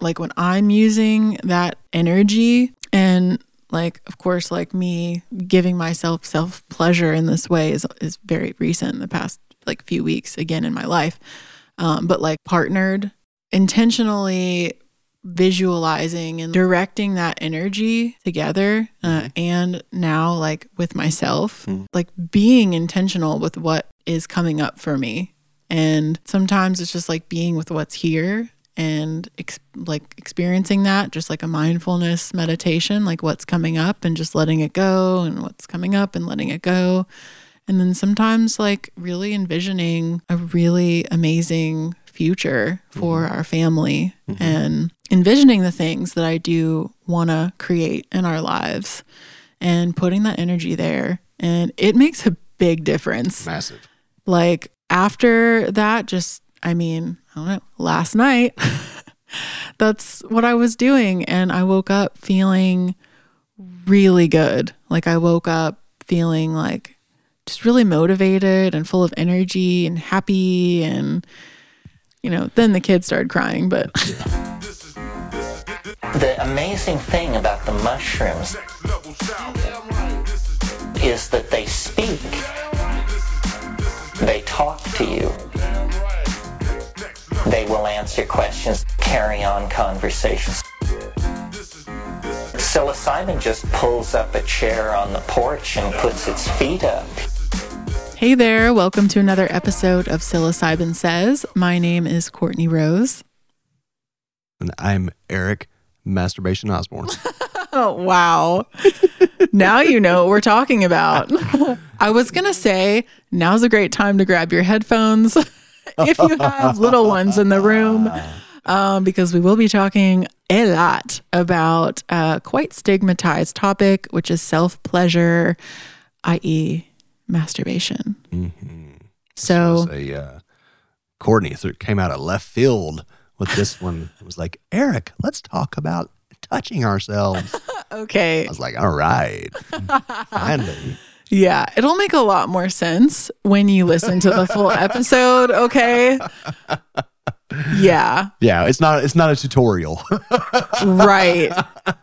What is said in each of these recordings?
like when I'm using that energy and like of course like me giving myself self pleasure in this way is is very recent in the past like few weeks again in my life. Um, but like partnered intentionally visualizing and directing that energy together uh, and now like with myself Mm. like being intentional with what is coming up for me. And sometimes it's just like being with what's here and ex- like experiencing that just like a mindfulness meditation like what's coming up and just letting it go and what's coming up and letting it go. And then sometimes like really envisioning a really amazing future for mm-hmm. our family mm-hmm. and envisioning the things that I do want to create in our lives and putting that energy there. And it makes a big difference. Massive. like after that just i mean i don't know last night that's what i was doing and i woke up feeling really good like i woke up feeling like just really motivated and full of energy and happy and you know then the kids started crying but The amazing thing about the mushrooms is that they speak. They talk to you. They will answer questions, carry on conversations. Psilocybin just pulls up a chair on the porch and puts its feet up. hey there welcome to another episode of psilocybin says my name is courtney rose And I'm Eric Masturbation Osborne. Oh, wow. now you know what we're talking about. I was going to say, now's a great time to grab your headphones if you have little ones in the room, um, because we will be talking a lot about a quite stigmatized topic, which is self pleasure, i.e., masturbation. So, was a uh, Courtney came out of left field with this one. It was like, Eric, let's talk about touching ourselves. okay. I was like, all right, finally. Yeah, it'll make a lot more sense when you listen to the full episode, okay? Yeah, Yeah, it's not it's not a tutorial. right.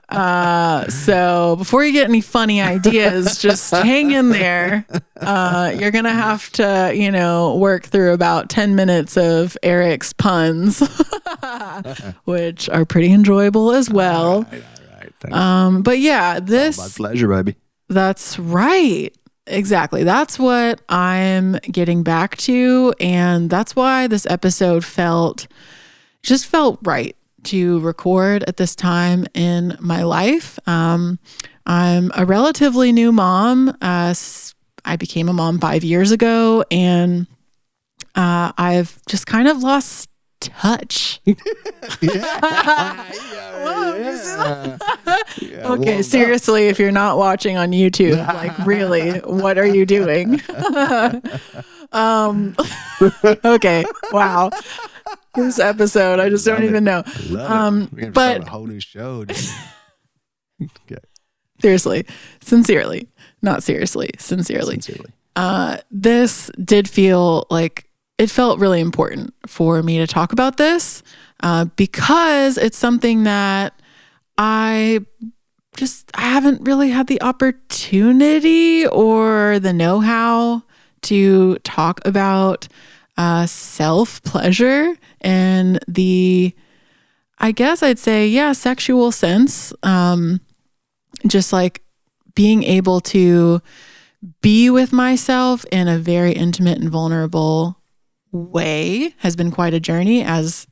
Uh, so before you get any funny ideas, just hang in there. Uh, you're going to have to, you know, work through about 10 minutes of Eric's puns, which are pretty enjoyable as well. all right, thanks. Um, but yeah, this My pleasure, baby. That's right. Exactly. That's what I'm getting back to. And that's why this episode felt just felt right to record at this time in my life. Um, I'm a relatively new mom. Uh, I became a mom five years ago, and uh, I've just kind of lost touch. Okay, seriously, if you're not watching on YouTube, like really, what are you doing? um okay, wow. This episode, I just don't even know. Um, but- a whole new show. okay, Seriously, sincerely, not seriously, sincerely. sincerely. uh, this did feel like it felt really important for me to talk about this uh, because it's something that I just I haven't really had the opportunity or the know how to talk about uh, self pleasure and the I guess I'd say yeah sexual sense um, just like being able to be with myself in a very intimate and vulnerable way has been quite a journey as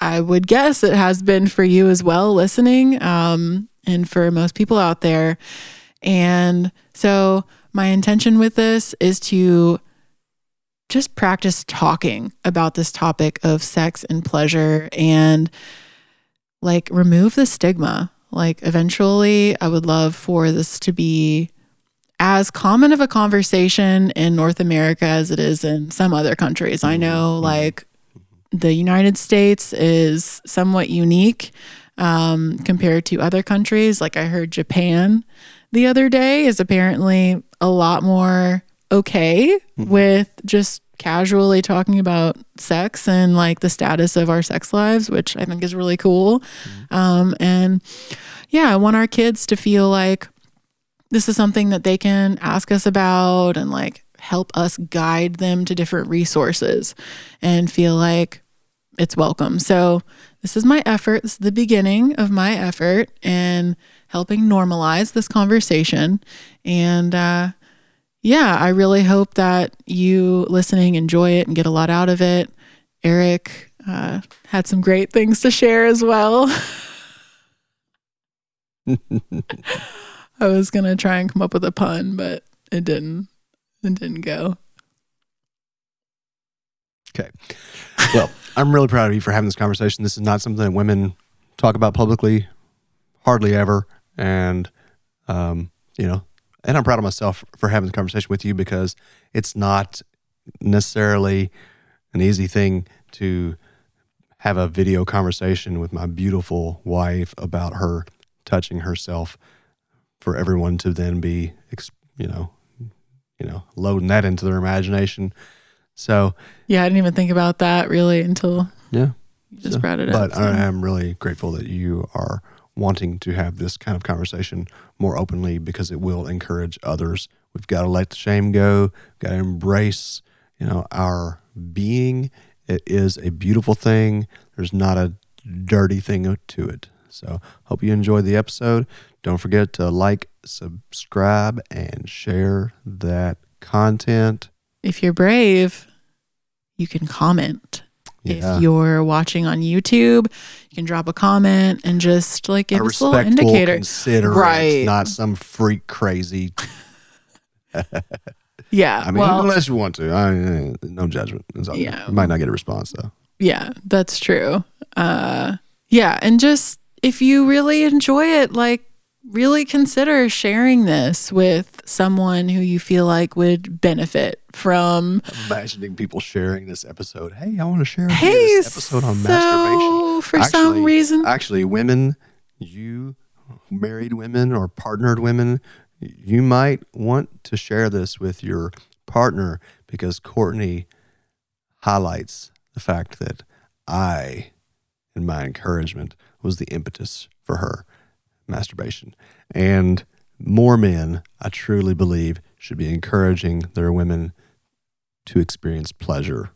I would guess it has been for you as well listening um, and for most people out there. And so my intention with this is to just practice talking about this topic of sex and pleasure and like remove the stigma. Like eventually I would love for this to be as common of a conversation in North America as it is in some other countries. I know, like, the United States is somewhat unique um, compared to other countries. Like, I heard Japan the other day is apparently a lot more okay with just casually talking about sex and like the status of our sex lives, which I think is really cool. Um, and yeah, I want our kids to feel like this is something that they can ask us about and like help us guide them to different resources and feel like it's welcome. So, this is my effort. This is the beginning of my effort in helping normalize this conversation. And uh, yeah, I really hope that you listening enjoy it and get a lot out of it. Eric uh, had some great things to share as well. I was gonna try and come up with a pun, but it didn't. It didn't go. Okay. Well, I'm really proud of you for having this conversation. This is not something that women talk about publicly, hardly ever. And, um, you know, and I'm proud of myself for having this conversation with you because it's not necessarily an easy thing to have a video conversation with my beautiful wife about her touching herself for everyone to then be, you know, you know, loading that into their imagination. So, Yeah, I didn't even think about that really until yeah. just So- brought it up. But so. I am really grateful that you are wanting to have this kind of conversation more openly because it will encourage others. We've got to let the shame go. We've got to embrace, you know, our being. It is a beautiful thing. There's not a dirty thing to it. So, hope you enjoyed the episode. Don't forget to like, subscribe, and share that content. if you're brave, you can comment. Yeah. If you're watching on YouTube, you can drop a comment and just like give a us a little indicator. considerate, Right. not some freak crazy Yeah. I mean, well, unless you want to, I, eh, no judgment. Yeah. you might not get a response though. yeah, that's true. Uh, yeah. And just if you really enjoy it, like really consider sharing this with someone who you feel like would benefit from. Imagining people sharing this episode. Hey, I want to share Hey, this episode on masturbation. so for some reason, Actually, women, you married women or partnered women, you might want to share this with your partner because Courtney highlights the fact that I, in my encouragement, was the impetus for her masturbation. And more men, I truly believe, should be encouraging their women to experience pleasure.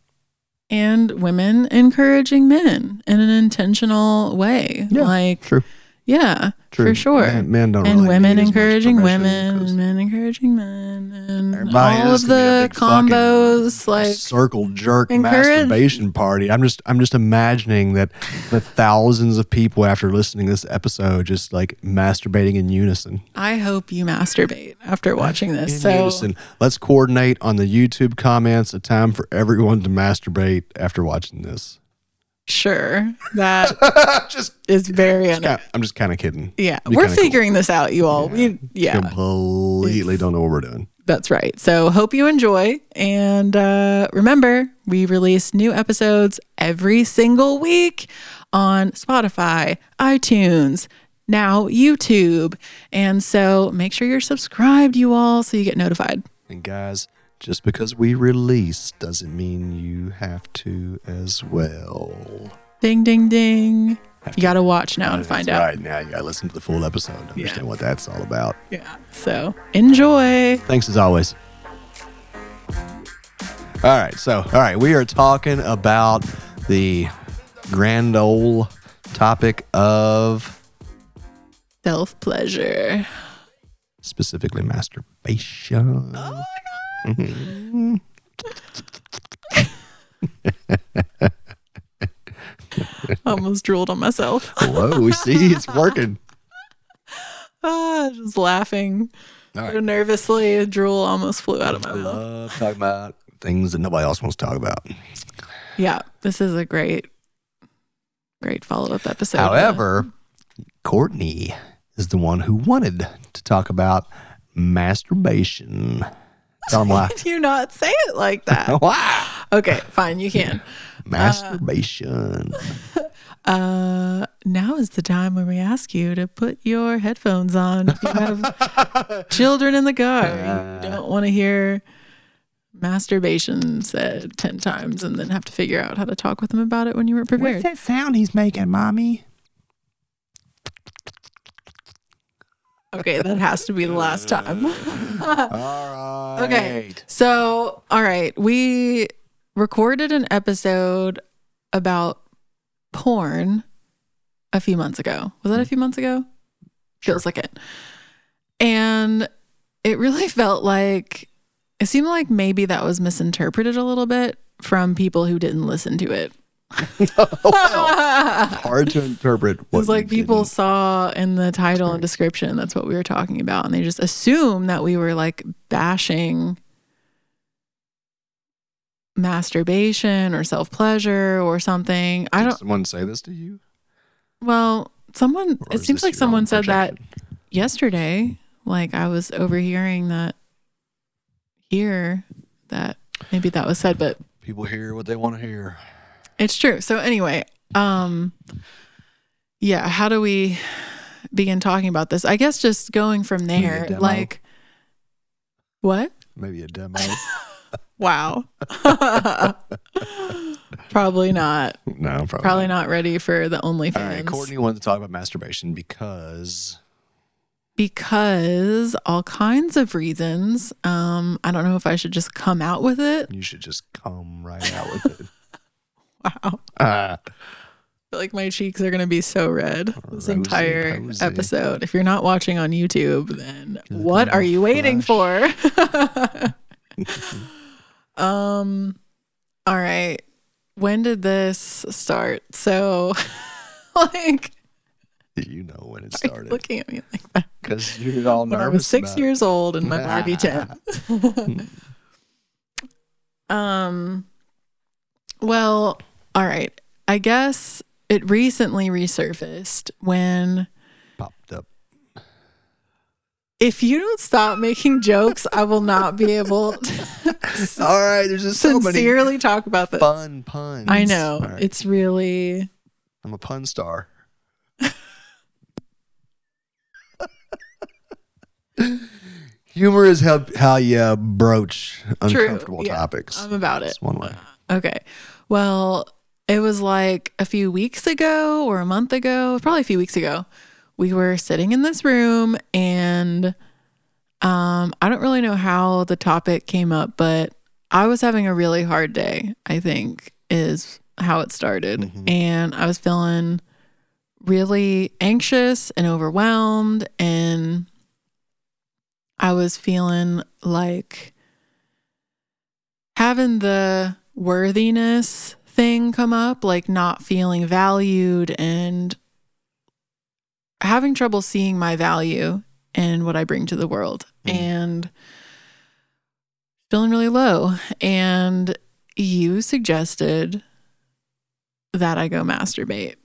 and women encouraging men in an intentional way. Yeah, like, True. Yeah, True. for sure. Men, men don't and really women need as much encouraging women, men encouraging men, and everybody all of can be a the combos. Like, circle jerk encourage- masturbation party. I'm just I'm just imagining that the thousands of people after listening to this episode just like masturbating in unison. I hope you masturbate after watching In this. So, unison. Let's coordinate on the YouTube comments a time for everyone to masturbate after watching this. Sure, that just is very. Un- kinda- I'm just kind of kidding. yeah, be we're kinda cool. figuring this out, you all. We, yeah, Completely don't know what we're doing. That's right. So hope you enjoy. And uh, remember, we release new episodes every single week on Spotify, iTunes, now YouTube. And so make sure you're subscribed, you all, so you get notified. And guys, just because we release doesn't mean you have to as well. Ding, ding, ding. You got to watch now to find out. Right now, you gotta listen to the full episode to understand Yeah. what that's all about. Yeah. So enjoy. Thanks as always. All right, so all right, we are talking about the grand old topic of Self pleasure. specifically masturbation. Mhm. Almost drooled on myself. Whoa, we see it's working. ah, just laughing right. nervously. A drool almost flew out of my I mouth. love talking about things that nobody else wants to talk about. Yeah, this is a great, great follow up episode. However, Courtney is the one who wanted to talk about masturbation. Tell them why. Did you not say it like that? why? okay, fine, you can. Masturbation. Uh, now is the time when we ask you to put your headphones on. If you have children in the car, you don't want to hear masturbation said 10 times and then have to figure out how to talk with them about it when you weren't prepared. What's that sound he's making, mommy? Okay, that has to be the last time. All right. Okay. So, all right, we recorded an episode about porn a few months ago. Was that a few months ago? Feels like it. And it really felt like it seemed like maybe that was misinterpreted a little bit from people who didn't listen to it. Hard to interpret. It What was like people didn't. saw in the title and description that's what we were talking about, and they just assumed that we were like bashing masturbation or self pleasure or something. I don't. someone say this to you? Well, someone. Or It is seems like someone own said that yesterday. Like I was overhearing that here that maybe that was said, but People hear what they want to hear. It's true. So anyway, um yeah, how do we begin talking about this? I guess just going from there, like what? Maybe a demo. Wow. probably not. no, probably, Probably not ready for the OnlyFans. All right, Courtney wanted to talk about masturbation because because all kinds of reasons. Um, I don't know if I should just come out with it. you should just come right out with it. Wow. I feel like my cheeks are gonna be so red this Rosy, entire rosy. episode. If you're not watching on YouTube, then You're what looking are you waiting for? um all right. When did this start? So like you know when it why are you started looking at me like that. because you're all When nervous. I was six about years old and my Barbie tent. um well, all right. I guess it recently resurfaced when popped up. if you don't stop making jokes, I will not be able to All right, there's just so many sincerely talk about this. fun puns. I know. All right, It's really I'm a pun star. Humor is how how you broach uncomfortable yeah. topics. I'm about it. That's one way. Okay. Well, it was like a few weeks ago or a month ago, probably a few weeks ago. We were sitting in this room and um I don't really know how the topic came up, but I was having a really hard day, I think is how it started. Mhm. And I was feeling really anxious and overwhelmed and I was feeling like having the worthiness thing come up, like not feeling valued and having trouble seeing my value and what I bring to the world Mm. and feeling really low. And you suggested that I go masturbate.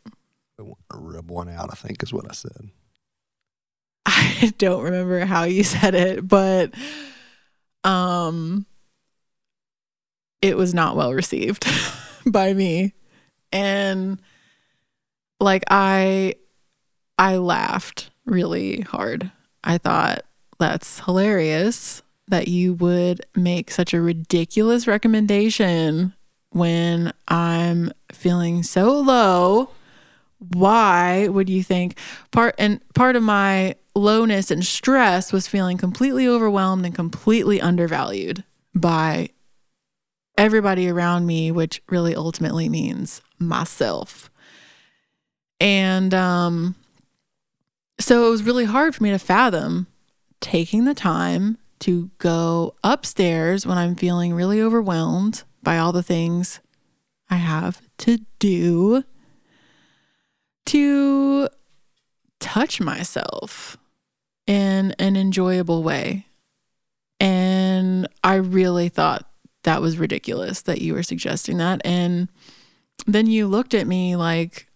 I want to rub one out. I think is what I said. I don't remember how you said it, but um it was not well received by me. And like I I laughed really hard. I thought that's hilarious that you would make such a ridiculous recommendation when I'm feeling so low. Why would you think part and part of my lowness and stress was feeling completely overwhelmed and completely undervalued by everybody around me, which really ultimately means myself. And um so it was really hard for me to fathom taking the time to go upstairs when I'm feeling really overwhelmed by all the things I have to do to touch myself in an enjoyable way. And I really thought that was ridiculous that you were suggesting that. And then you looked at me like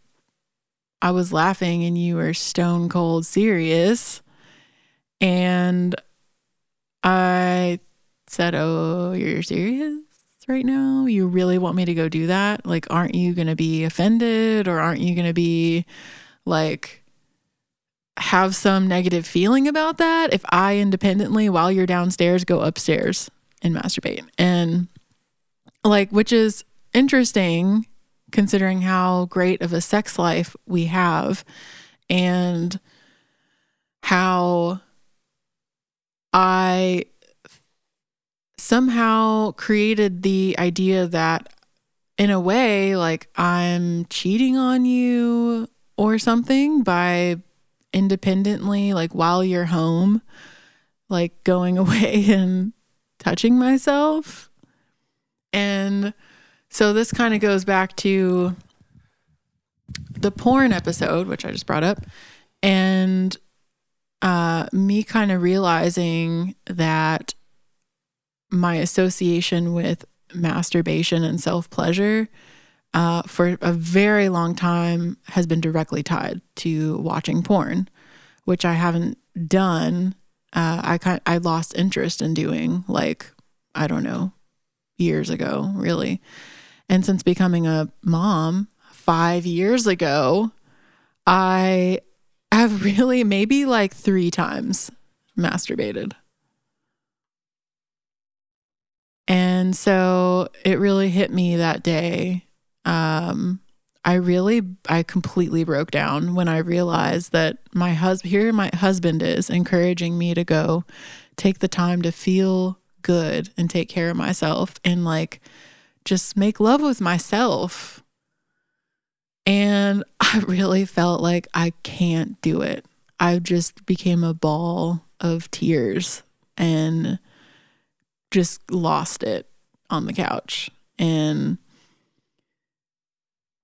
I was laughing and you were stone cold serious. And I said, Oh, you're serious right now? You really want me to go do that? Like, aren't you going to be offended or aren't you going to be like, have some negative feeling about that if I independently, while you're downstairs, go upstairs and masturbate. And like, which is interesting considering how great of a sex life we have and how I somehow created the idea that in a way like I'm cheating on you or something by independently like while you're home like going away and touching myself and so this kind of goes back to the porn episode which I just brought up and uh me kind of realizing that my association with masturbation and self pleasure uh, for a very long time has been directly tied to watching porn, which I haven't done. Uh, I kind I lost interest in doing like I don't know years ago, really, and since becoming a mom five years ago, I have really maybe like three times masturbated. And so it really hit me that day. Um, I really, I completely broke down when I realized that my husband, here my husband is encouraging me to go take the time to feel good and take care of myself and like just make love with myself. And I really felt like I can't do it. I just became a ball of tears and just lost it on the couch. And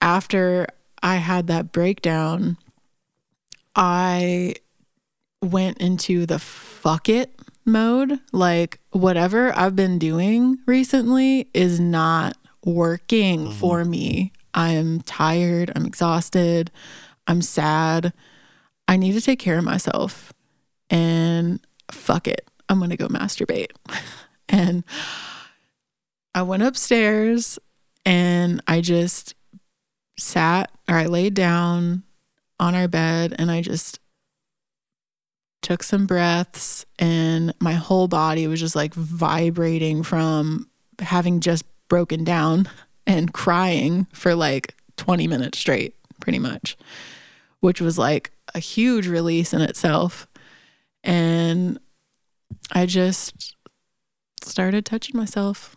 after I had that breakdown, I went into the fuck it mode. Like, whatever I've been doing recently is not working mm-hmm. for me. I am tired. I'm exhausted. I'm sad. I need to take care of myself. And fuck it. I'm going to go masturbate. And I went upstairs and I just sat or I laid down on our bed and I just took some breaths and my whole body was just like vibrating from having just broken down and crying for like 20 minutes straight, pretty much, which was like a huge release in itself. And I just started touching myself.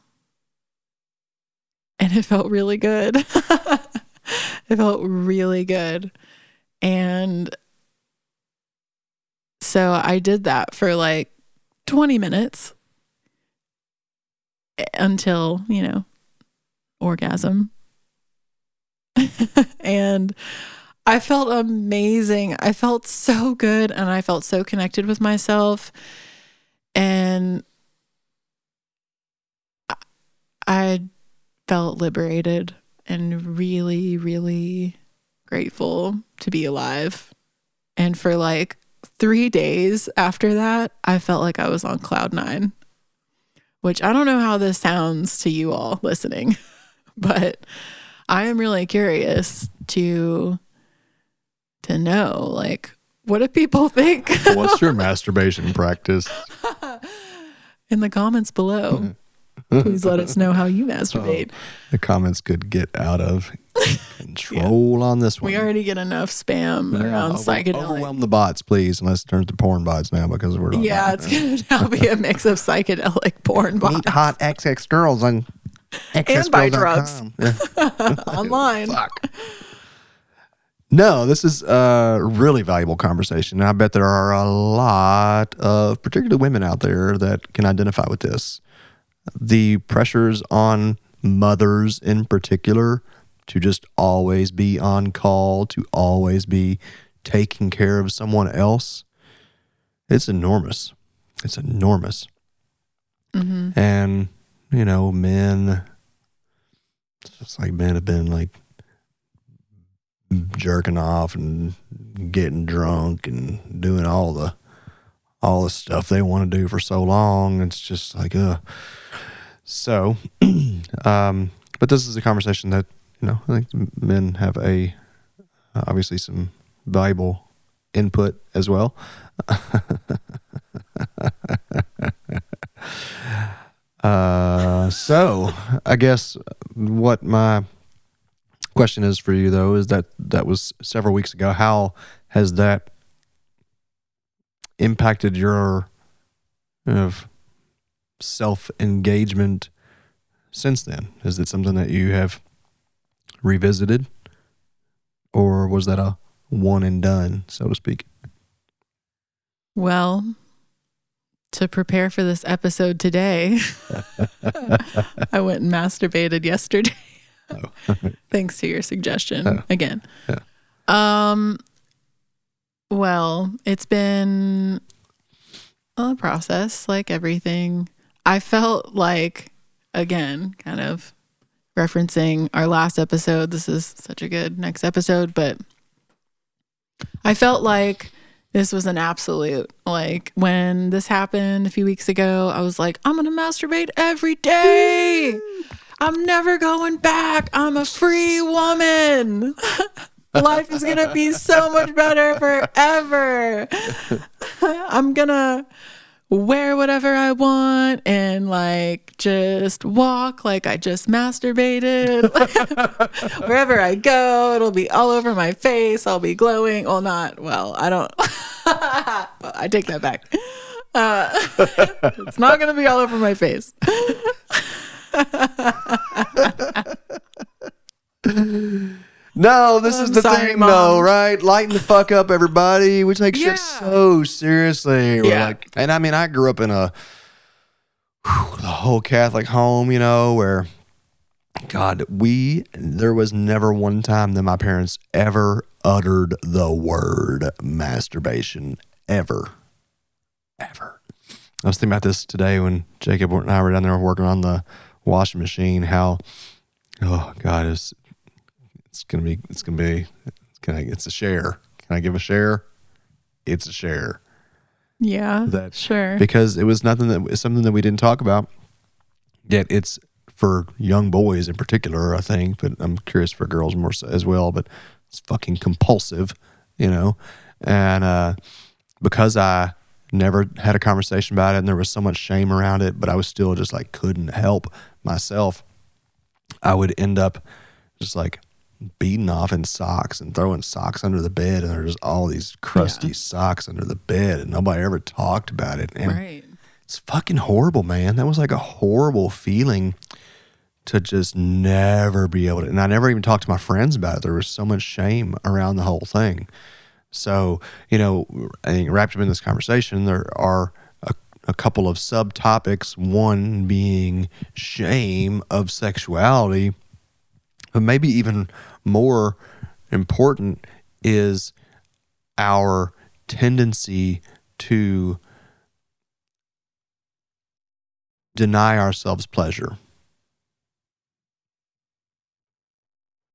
And it felt really good. it felt really good. And so I did that for like 20 minutes until, you know, orgasm. and I felt amazing. I felt so good and I felt so connected with myself. And I felt liberated and really, really grateful to be alive. And for like three days after that, I felt like I was on cloud nine, which I don't know how this sounds to you all listening, but I am really curious to to know like what do people think? What's your masturbation practice? In the comments below. Mm-hmm. Please let us know how you masturbate. Oh, the comments could get out of control yeah. on this one. We already get enough spam yeah, around uh, over, psychedelic. Overwhelm the bots, please, unless it turns to porn bots now because we're yeah, it's going to now be a mix of psychedelic porn bots. Meet hot XX girls on and buy drugs online. Fuck. No, this is a really valuable conversation. And I bet there are a lot of particularly women out there that can identify with this the pressures on mothers in particular to just always be on call, to always be taking care of someone else, it's enormous. It's enormous. Mm-hmm. And, you know, men, it's just like men have been like jerking off and getting drunk and doing all the all the stuff they want to do for so long. It's just like, uh, so, um, but this is a conversation that you know I think men have a uh, obviously some valuable input as well. Uh, so I guess what my question is for you though is that that was several weeks ago. How has that impacted your of self engagement since then? Is it something that you have revisited, or was that a one and done, so to speak? Well, to prepare for this episode today, I went and masturbated yesterday. Oh. Thanks to your suggestion Oh. again. Yeah. Um well, it's been a process like everything. I felt like again, kind of referencing our last episode. This is such a good next episode, but I felt like this was an absolute like when this happened a few weeks ago, I was like, I'm gonna masturbate every day. I'm never going back. I'm a free woman. Life is gonna be so much better forever. I'm gonna wear whatever I want and like just walk like I just masturbated. Wherever I go, it'll be all over my face. I'll be glowing. Well, not well. I don't. Well, I take that back. Uh, it's not gonna be all over my face. No, oh, this is I'm the sorry, thing, Mom. though, right? Lighten the fuck up, everybody. We take Yeah. shit so seriously. We're Yeah. like, and I mean, I grew up in a whew, the whole Catholic home, you know, where God, we there was never one time that my parents ever uttered the word masturbation ever, ever. I was thinking about this today when Jacob and I were down there working on the washing machine. How, oh God, it's it's gonna be it's gonna be can I it's a share. Can I give a share? It's a share. Yeah, That- sure. Because it was nothing that it's something that we didn't talk about. Yet it's for young boys in particular, I think, but I'm curious for girls more so as well. But it's fucking compulsive, you know. And uh, because I never had a conversation about it, and there was so much shame around it, but I was still just like couldn't help myself. I would end up just like beating off in socks and throwing socks under the bed, and there's all these crusty Yeah. socks under the bed, and nobody ever talked about it. And right. it's fucking horrible, man. That was like a horrible feeling to just never be able to. And I never even talked to my friends about it. There was so much shame around the whole thing. So, you know, I think wrapped up in this conversation, there are a, a couple of subtopics. One being shame of sexuality, but maybe even more important is our tendency to deny ourselves pleasure.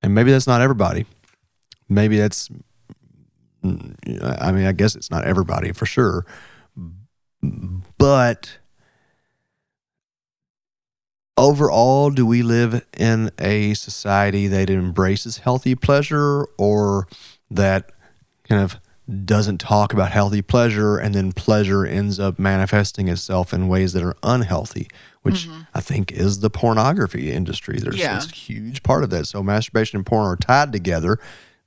And maybe that's not everybody. Maybe that's, I mean, I guess it's not everybody for sure. But overall, do we live in a society that embraces healthy pleasure or that kind of doesn't talk about healthy pleasure and then pleasure ends up manifesting itself in ways that are unhealthy which mm-hmm. i think is the pornography industry? There's Yeah. a huge part of that. So masturbation and porn are tied together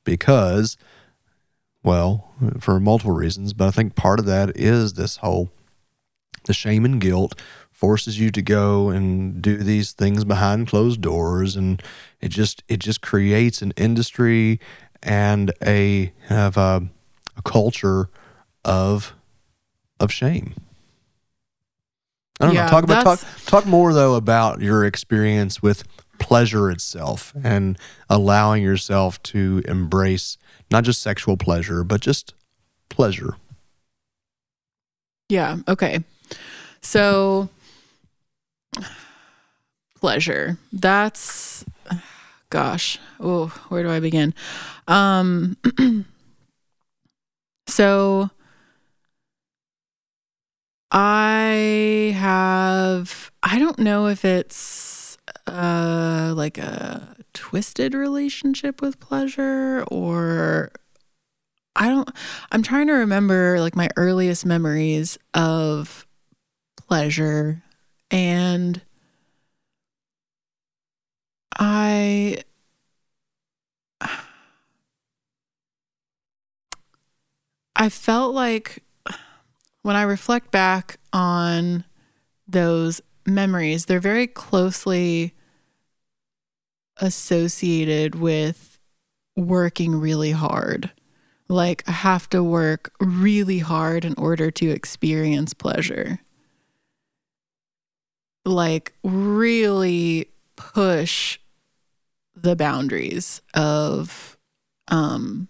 because well for multiple reasons but i think part of that is this whole the shame and guilt forces you to go and do these things behind closed doors and it just it just creates an industry and a of a, a culture of of shame I don't Yeah, know. Talk about talk talk more though about your experience with pleasure itself and allowing yourself to embrace not just sexual pleasure but just pleasure. Yeah. Okay. So, pleasure. That's, gosh. Oh, where do I begin? Um, so, I have, I don't know if it's uh, like a twisted relationship with pleasure or I don't, I'm trying to remember like my earliest memories of pleasure. And I I felt like when I reflect back on those memories, they're very closely associated with working really hard. Like, I have to work really hard in order to experience pleasure. Like, really push the boundaries of, um,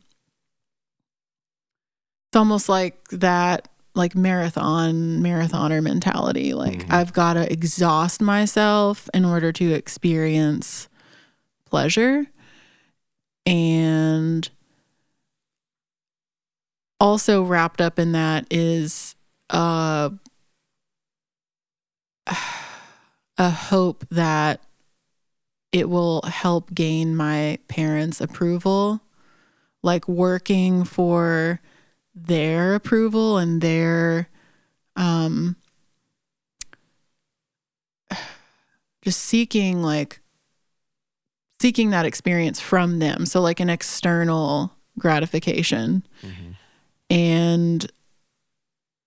it's almost like that like marathon marathoner mentality like Mhm. i've got to exhaust myself in order to experience pleasure and also wrapped up in that is uh a hope that it will help gain my parents approval like working for their approval and their um just seeking like seeking that experience from them so like an external gratification Mhm. and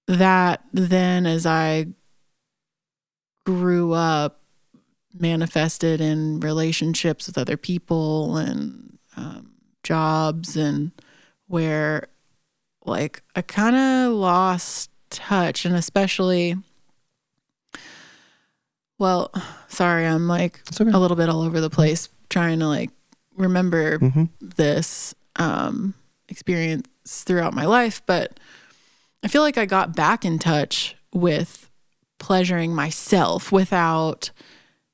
that then as i grew up manifested in relationships with other people and um, jobs and where like I kind of lost touch and especially well sorry I'm like okay. a little bit all over the place trying to like remember Mhm. this um experience throughout my life but I feel like I got back in touch with pleasuring myself without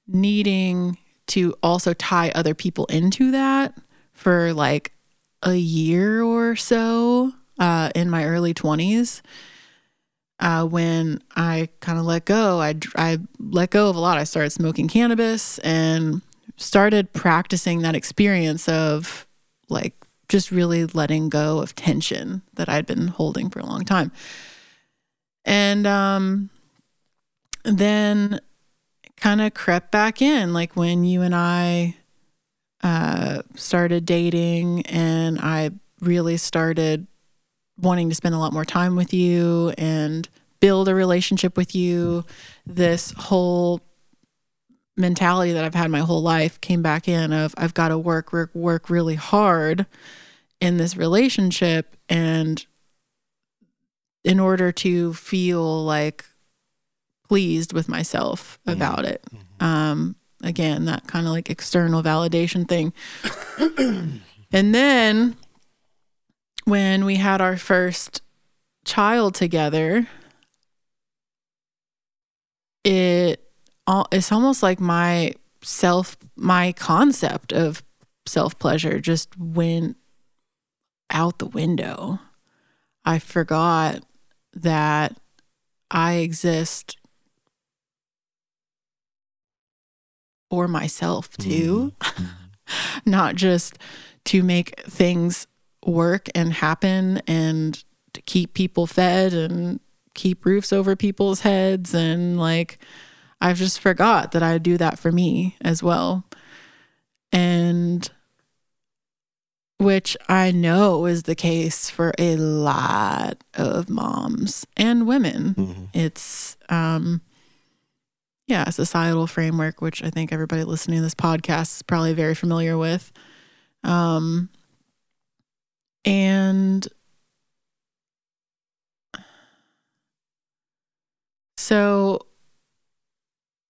needing to also tie other people into that for like a year or so uh, in my early 20s uh, when I kind of let go. I, I let go of a lot. I started smoking cannabis and started practicing that experience of like just really letting go of tension that I'd been holding for a long time. And um, then kind of crept back in, like when you and I uh, started dating, and I really started wanting to spend a lot more time with you and build a relationship with you. This whole mentality that I've had my whole life came back in of I've got to work, work, work really hard in this relationship and in order to feel like pleased with myself about it. Um, again, that kind of like external validation thing. and then when we had our first child together, it all it's almost like my self my concept of self pleasure just went out the window. I forgot that I exist for myself too, not just to make things work and happen and to keep people fed and keep roofs over people's heads. And like, I've just forgot that I do that for me as well. And which I know is the case for a lot of moms and women. Mhm. It's um yeah, societal framework which I think everybody listening to this podcast is probably very familiar with. Um and so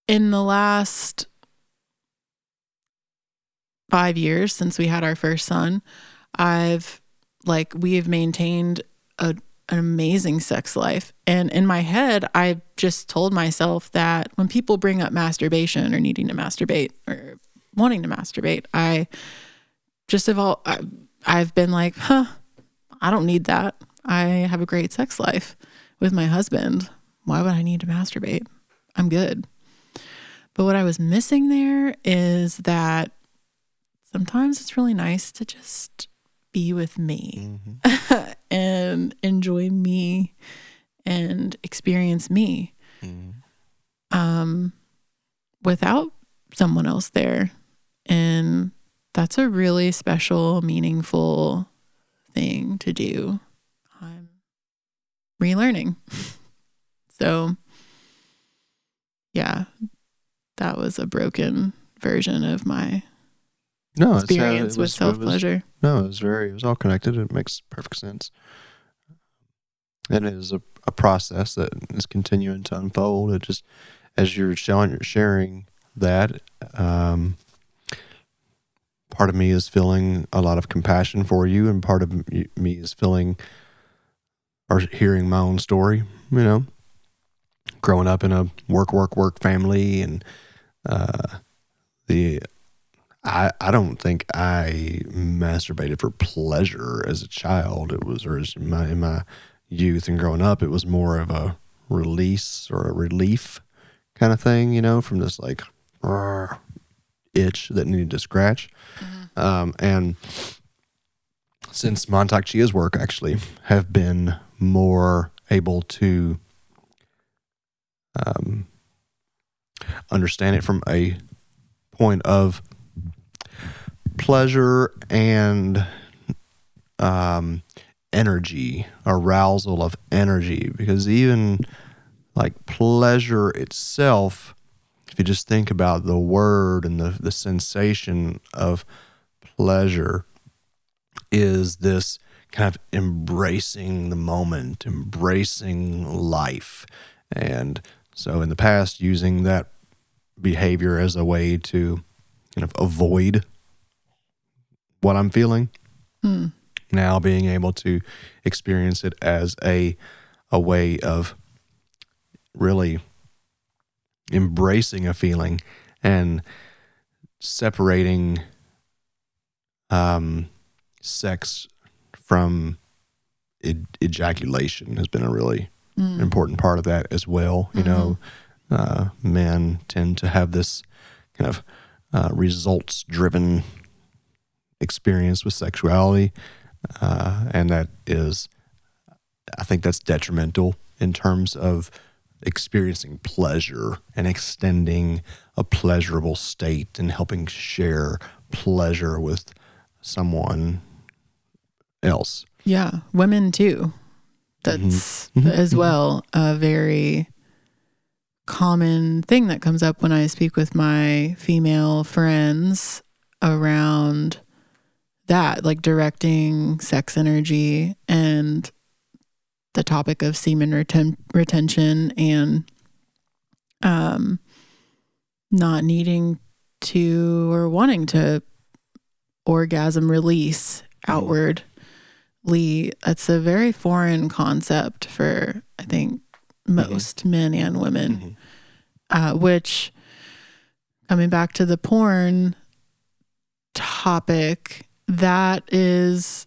in the last 5 years since we had our first son, I've like we have maintained a an amazing sex life. And in my head, I just told myself that when people bring up masturbation or needing to masturbate or wanting to masturbate, I just have all I, I've been like, huh, I don't need that. I have a great sex life with my husband. Why would I need to masturbate? I'm good. But what I was missing there is that sometimes it's really nice to just be with me Mhm. and enjoy me and experience me Mhm. um, without someone else there. And that's a really special, meaningful thing to do. I'm relearning. so, yeah, that was a broken version of my No, it's, experience with self pleasure. No, it was very. It was all connected. It makes perfect sense. And it is a, a process that is continuing to unfold. It just as you're showing, you're sharing that. Um, part of me is feeling a lot of compassion for you, and part of me me is feeling or hearing my own story. You know, growing up in a work, work, work family, and uh, the I, I don't think I masturbated for pleasure as a child. It was, or in my, in my youth and growing up, it was more of a release or a relief kind of thing, you know, from this like itch that needed to scratch. Um, and since Mantak Chia's work, actually, have been more able to um, understand it from a point of pleasure and um, energy, arousal of energy, because even like pleasure itself, if you just think about the word and the, the sensation of pleasure, is this kind of embracing the moment, embracing life. And so in the past, using that behavior as a way to kind of avoid what I'm feeling. Hmm. Now being able to experience it as a a way of really embracing a feeling and separating um, sex from ej- ejaculation has been a really Mm. important part of that as well. You know, uh, men tend to have this kind of uh, results driven experience with sexuality. Uh, and that is, I think that's detrimental in terms of experiencing pleasure and extending a pleasurable state and helping share pleasure with someone else. Yeah, women too. That's Mhm. as Mhm. well a very common thing that comes up when I speak with my female friends around that, like directing sex energy and the topic of semen reten- retention and um not needing to or wanting to orgasm release outwardly. It's a very foreign concept for i think most men and women. Uh, which coming back to the porn topic that is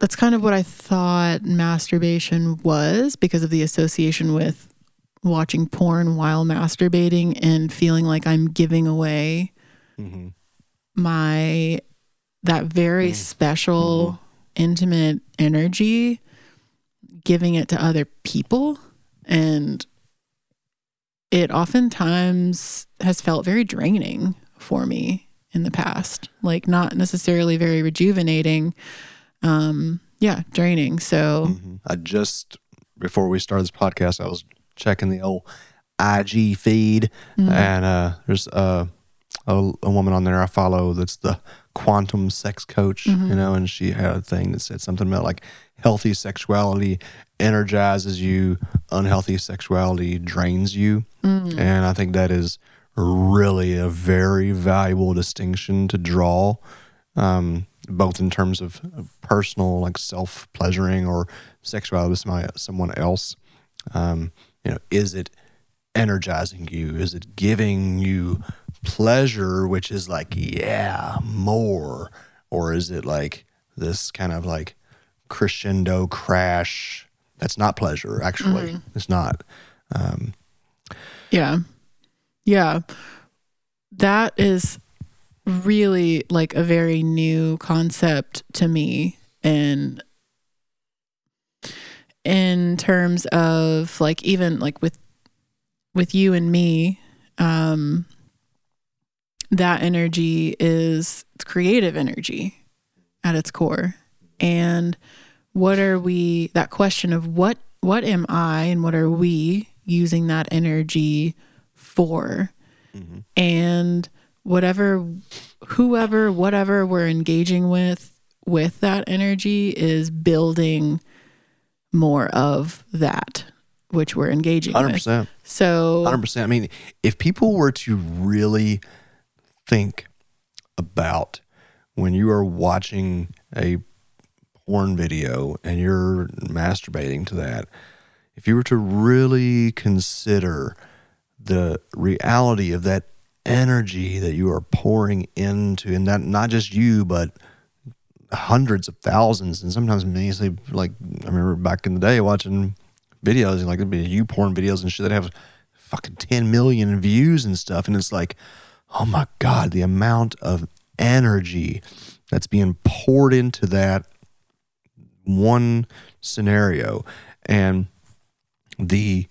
that's kind of what i thought masturbation was because of the association with watching porn while masturbating and feeling like i'm giving away Mm-hmm. my that very Mm. special intimate energy giving it to other people and it oftentimes has felt very draining for me in the past like not necessarily very rejuvenating um yeah draining so Mhm. I just before we started this podcast, I was checking the old IG feed, mm, and uh, there's a, a a woman on there I follow that's the quantum sex coach, Mhm. you know, and she had a thing that said something about like healthy sexuality energizes you, unhealthy sexuality drains you, mm, and I think that is really a very valuable distinction to draw. Um, both in terms of personal, like self pleasuring or sexuality with somebody, someone else. Um, you know, is it energizing you? Is it giving you pleasure, which is like, yeah, more? Or is it like this kind of like crescendo crash that's not pleasure, actually? It's not. Um, Yeah. Yeah. That is really like a very new concept to me and in terms of like even like with with you and me um that energy is creative energy at its core. And what are we that question of what what am I and what are we using that energy for? Mhm. And whatever whoever whatever we're engaging with with that energy is building more of that which we're engaging Hundred with. percent. So Hundred percent. I mean, if people were to really think about when you are watching a porn video and you're masturbating to that, if you were to really consider the reality of that energy that you are pouring into, and that not just you, but hundreds of thousands and sometimes millions. Like I remember back in the day watching videos like there'd be YouPorn videos and shit that have fucking 10 million views and stuff and it's like oh my god the amount of energy that's being poured into that one scenario and the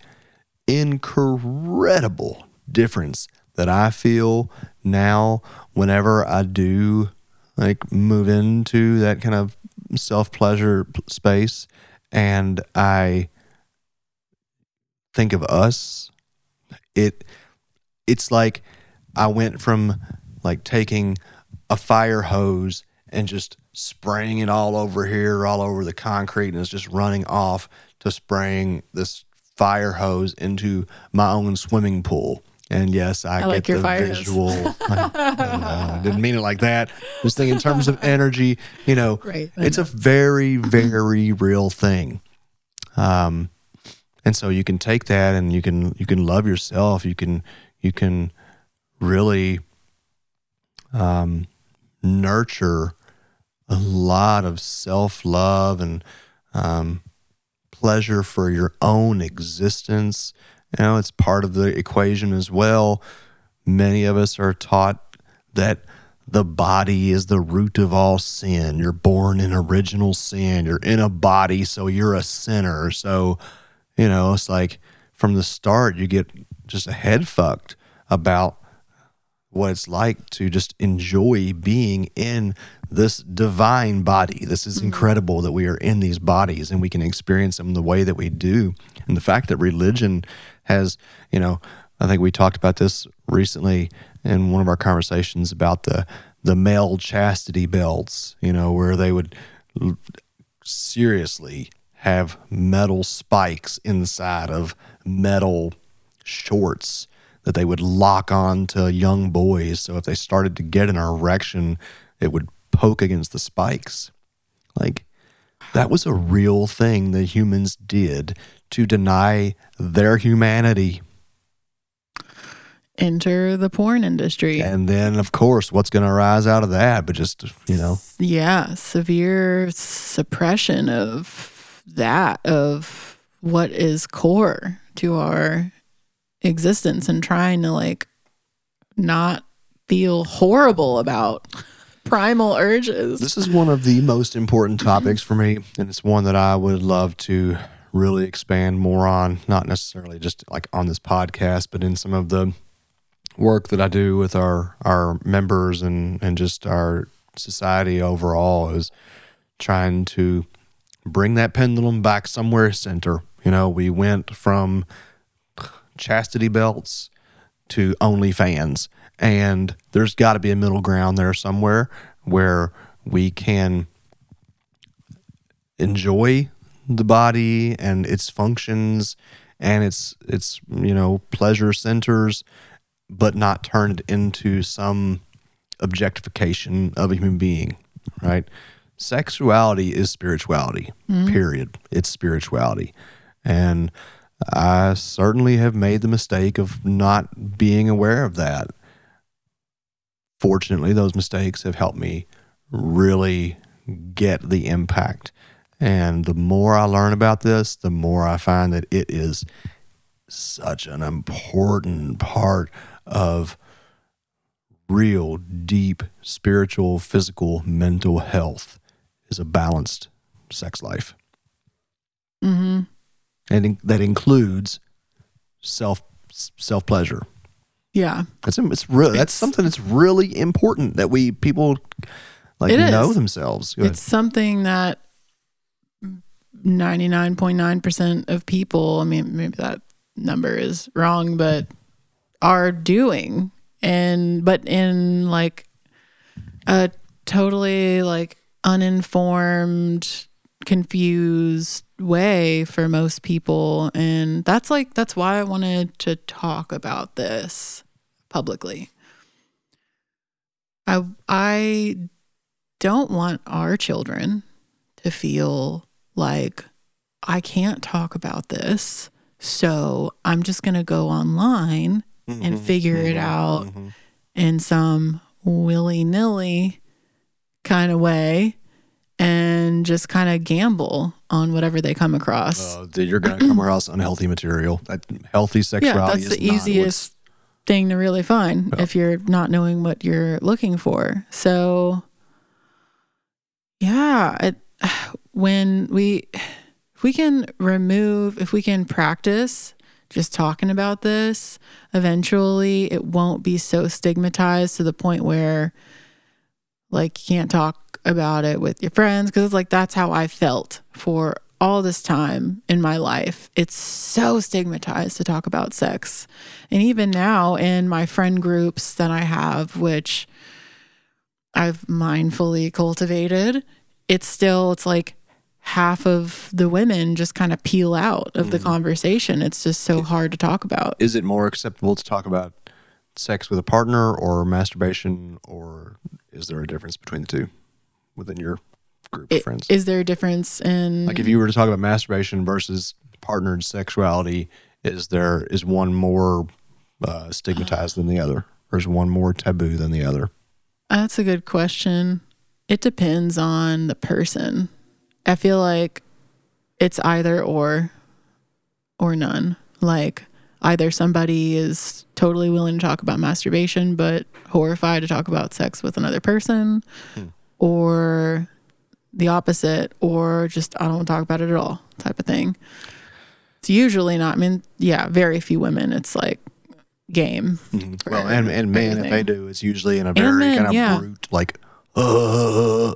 incredible difference that I feel now whenever I do like move into that kind of self pleasure space and I think of us it it's like I went from like taking a fire hose and just spraying it all over here, all over the concrete, and it's just running off to spraying this fire hose into my own swimming pool. And yes, I, I get like the visual. I, I didn't mean it like that. Just think in terms of energy, you know, Right, it's a very, very real thing. Um, and so you can take that and you can you can love yourself. You can you can really um, nurture a lot of self love and um, pleasure for your own existence. You know, it's part of the equation as well. Many of us are taught that the body is the root of all sin. You're born in original sin. You're in a body, so you're a sinner. So, you know, it's like from the start, you get just a head fucked about what it's like to just enjoy being in this divine body. This is mm. incredible that we are in these bodies and we can experience them the way that we do. And the fact that religion has, you know, I think we talked about this recently in one of our conversations about the the male chastity belts, you know, where they would seriously have metal spikes inside of metal shorts that they would lock on to young boys. So if they started to get an erection, it would poke against the spikes. Like that was a real thing that humans did to deny their humanity. enter the porn industry. And then, of course, what's going to arise out of that? But just, you know, yeah, severe suppression of that, of what is core to our existence and trying to like not feel horrible about primal urges. This is one of the most important mm-hmm. topics for me, and it's one that I would love to really expand more on, not necessarily just like on this podcast, but in some of the work that I do with our our members and and just our society overall is trying to bring that pendulum back somewhere center. You know, we went from chastity belts to OnlyFans. And there's got to be a middle ground there somewhere where we can enjoy the body and its functions and its its you know pleasure centers but not turn it into some objectification of a human being right? Sexuality is spirituality mm-hmm. period. It's spirituality. And i certainly have made the mistake of not being aware of that. Fortunately those mistakes have helped me really get the impact. And the more i learn about this the more i find that it is such an important part of real deep spiritual physical mental health is a balanced sex life. Hmm and that includes self self pleasure Yeah. That's it's real. That's something that's really important that we people like It is. know themselves. Go ahead. It's something that 99.9% of people, I mean, maybe that number is wrong, but are doing. And, but in like a totally like uninformed, confused way for most people. And that's like, that's why I wanted to talk about this publicly. I, I don't want our children to feel like I can't talk about this. So I'm just going to go online and mm-hmm. figure it mm-hmm. out mm-hmm. in some willy nilly kind of way and just kind of gamble on whatever they come across. Uh, that you're going to come across unhealthy material. That healthy yeah, sexuality that's is the easiest thing to really find if you're not knowing what you're looking for. So, yeah, it, when we if we can remove if we can practice just talking about this, eventually it won't be so stigmatized to the point where like you can't talk about it with your friends because it's like that's how I felt for all this time in my life. It's so stigmatized to talk about sex. And even now in my friend groups that I have, which I've mindfully cultivated, it's still, it's like half of the women just kind of peel out of the mm. conversation. It's just so hard to talk about. Is it more acceptable to talk about sex with a partner or masturbation, or is there a difference between the two within your group of friends? Is there a difference in like if you were to talk about masturbation versus partnered sexuality, is there is one more uh, stigmatized than the other, or is one more taboo than the other? That's a good question. It depends on the person. I feel like it's either or or none. Like either somebody is totally willing to talk about masturbation but horrified to talk about sex with another person or the opposite or just I don't want to talk about it at all type of thing. It's usually not I mean, yeah, very few women it's like game. for Well, and and men, if they do, it's usually in a very men, kind of yeah. brute, like, uh,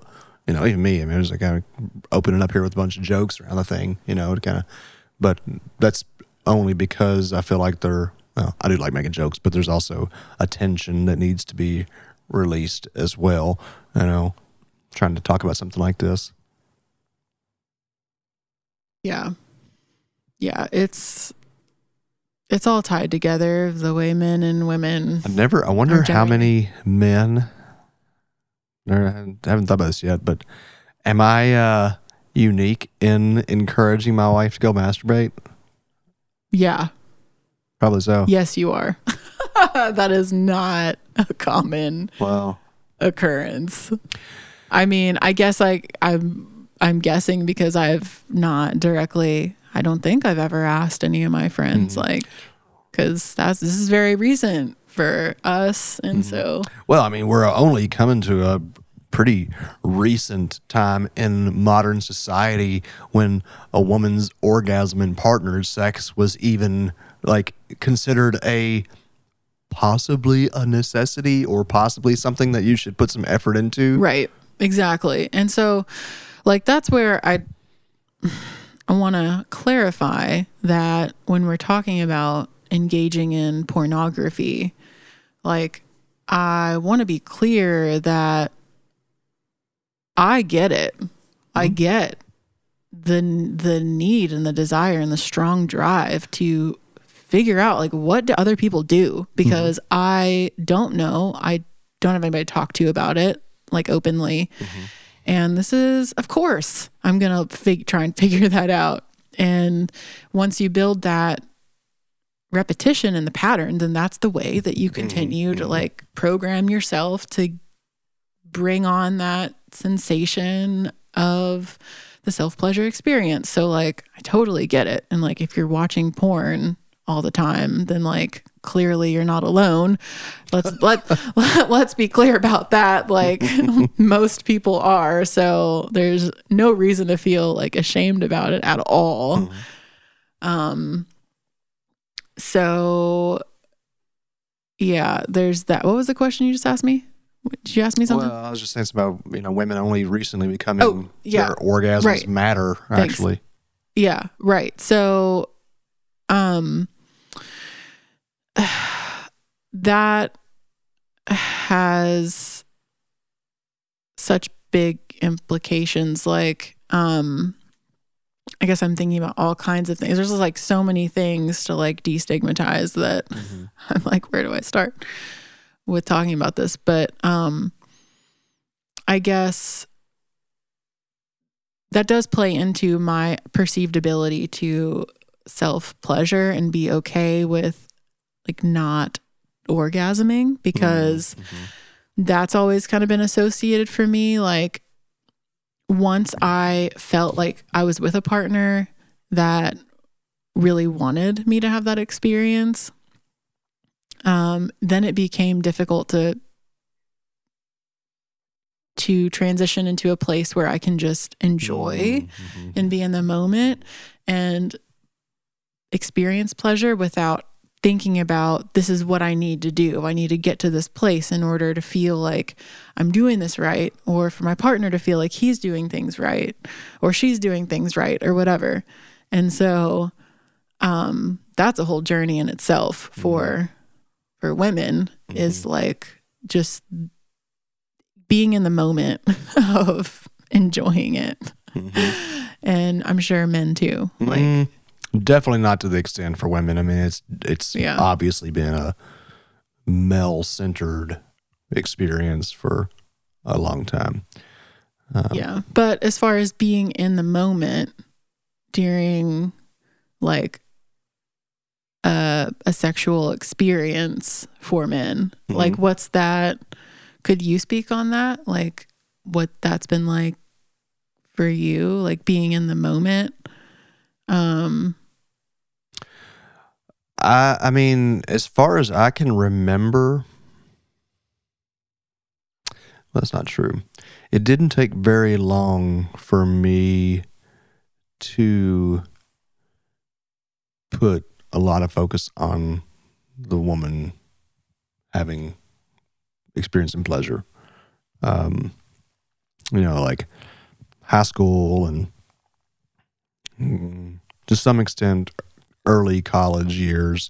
you know, even me. I mean, it was like kind of opening up here with a bunch of jokes around the thing, you know, to kind of, but that's only because I feel like they're. Well, I do like making jokes, but there's also a tension that needs to be released as well. You know, trying to talk about something like this. Yeah. Yeah, it's it's all tied together the way men and women I never. I wonder how many men. I haven't haven't thought about this yet, but am I uh, unique in encouraging my wife to go masturbate? Yeah. Probably so. Yes, you are. that is not a common Well, occurrence. I mean, I guess like I'm I'm guessing because I've not directly I don't think I've ever asked any of my friends Mm-hmm. like cuz that's this is very recent for us and Mm-hmm. so well, I mean, we're only coming to a pretty recent time in modern society when a woman's orgasm in partnered sex was even like considered a possibly a necessity or possibly something that you should put some effort into. Right. Exactly. And so like that's where I I want to clarify that when we're talking about engaging in pornography, like I want to be clear that I get it. I mm-hmm. get the the need and the desire and the strong drive to figure out like what do other people do because mm-hmm. I don't know. I don't have anybody to talk to about it like openly. Mm-hmm. And this is, of course, I'm going to fig- try and figure that out. And once you build that repetition in the pattern, then that's the way that you mm-hmm. continue to like program yourself to bring on that sensation of the self pleasure experience. So, like, I totally get it. And like, if you're watching porn all the time, then like, clearly you're not alone. Let's let, let let's be clear about that. Like, most people are. So there's no reason to feel like ashamed about it at all. Um. So yeah, there's that. What was the question you just asked me? Did you ask me something? Well, I was just saying about you know women only recently becoming Oh, yeah. their orgasms Right. matter Thanks. actually. Yeah, right. So um that has such big implications like um I guess I'm thinking about all kinds of things. There's just like so many things to like destigmatize that I'm like where do I start with talking about this? But um I guess that does play into my perceived ability to self pleasure and be okay with like not orgasming because that's always kind of been associated for me. Like once i felt like i was with a partner that really wanted me to have that experience um then it became difficult to to transition into a place where i can just enjoy Mhm. and be in the moment. And experience pleasure without thinking about this is what I need to do. I need to get to this place in order to feel like I'm doing this right, or for my partner to feel like he's doing things right, or she's doing things right, or whatever. And so um, that's a whole journey in itself for for women is like just being in the moment of enjoying it and I'm sure men too. Like, Mm, definitely not to the extent for women. I mean, it's it's Yeah. obviously been a male centered experience for a long time. Um, yeah. But as far as being in the moment during like a a sexual experience for men, like what's that? Could you speak on that? Like what that's been like for you, like being in the moment? Um, I I mean, as far as I can remember, well, that's not true. It didn't take very long for me to put a lot of focus on the woman having experience and pleasure. Um, you know, like high school and mm, to some extent early college years.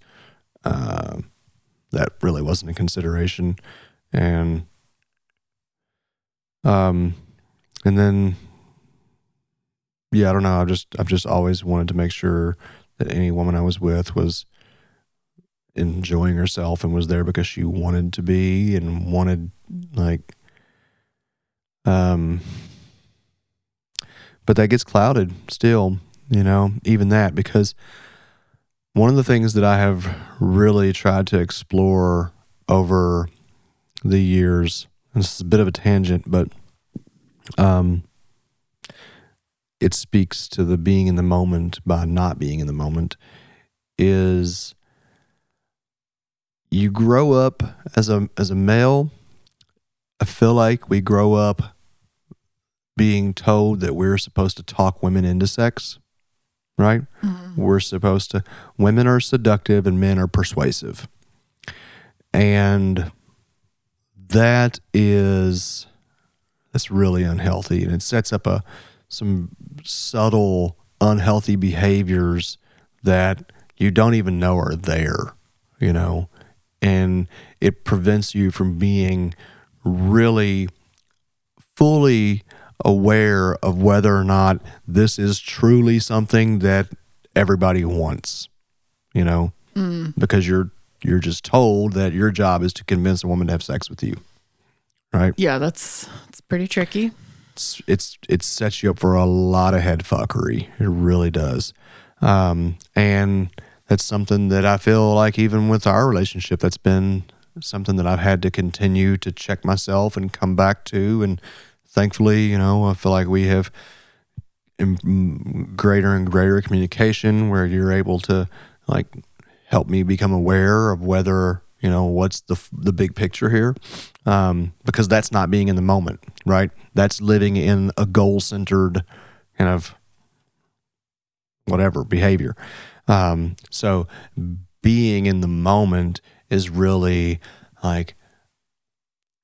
Uh, that really wasn't a consideration, and um, and then yeah, I don't know. I just I've just always wanted to make sure that any woman I was with was enjoying herself and was there because she wanted to be and wanted like um but that gets clouded still you know even that because one of the things that I have really tried to explore over the years and this is a bit of a tangent but um it speaks to the being in the moment by not being in the moment is you grow up as a as a male. I feel like we grow up being told that we're supposed to talk women into sex right we're supposed to women are seductive and men are persuasive. And that is that's really unhealthy. And it sets up a some subtle unhealthy behaviors that you don't even know are there you know? And it prevents you from being really fully aware of whether or not this is truly something that everybody wants you know because you're you're just told that your job is to convince a woman to have sex with you right yeah, that's it's pretty tricky. it's it's it sets you up for a lot of head fuckery. It really does. Um, and that's something that I feel like even with our relationship, that's been something that I've had to continue to check myself and come back to. And thankfully, you know, I feel like we have greater and greater communication where you're able to like help me become aware of whether you know what's the the big picture here. Um, because that's not being in the moment right? That's living in a goal centered kind of whatever behavior. Um, so being in the moment is really like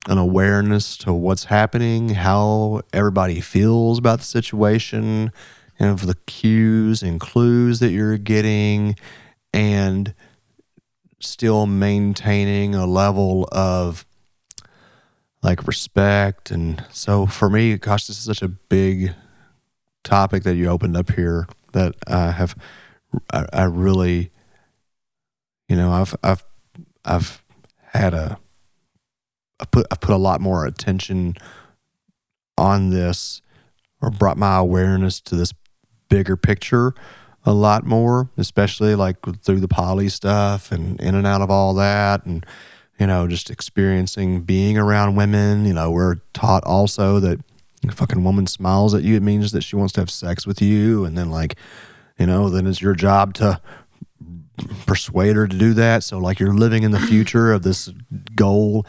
an awareness to what's happening, how everybody feels about the situation, and of the cues and clues that you're getting, and still maintaining a level of like respect. And so for me, gosh, this is such a big topic that you opened up here that I have, I, I really, you know, I've, I've, I've had a, I put, I put a lot more attention on this or brought my awareness to this bigger picture a lot more, especially like through the poly stuff and in and out of all that. And, you know, just experiencing being around women. You know, we're taught also that a fucking woman smiles at you, it means that she wants to have sex with you. And then, like, you know, then it's your job to persuade her to do that. So, like, you're living in the future of this goal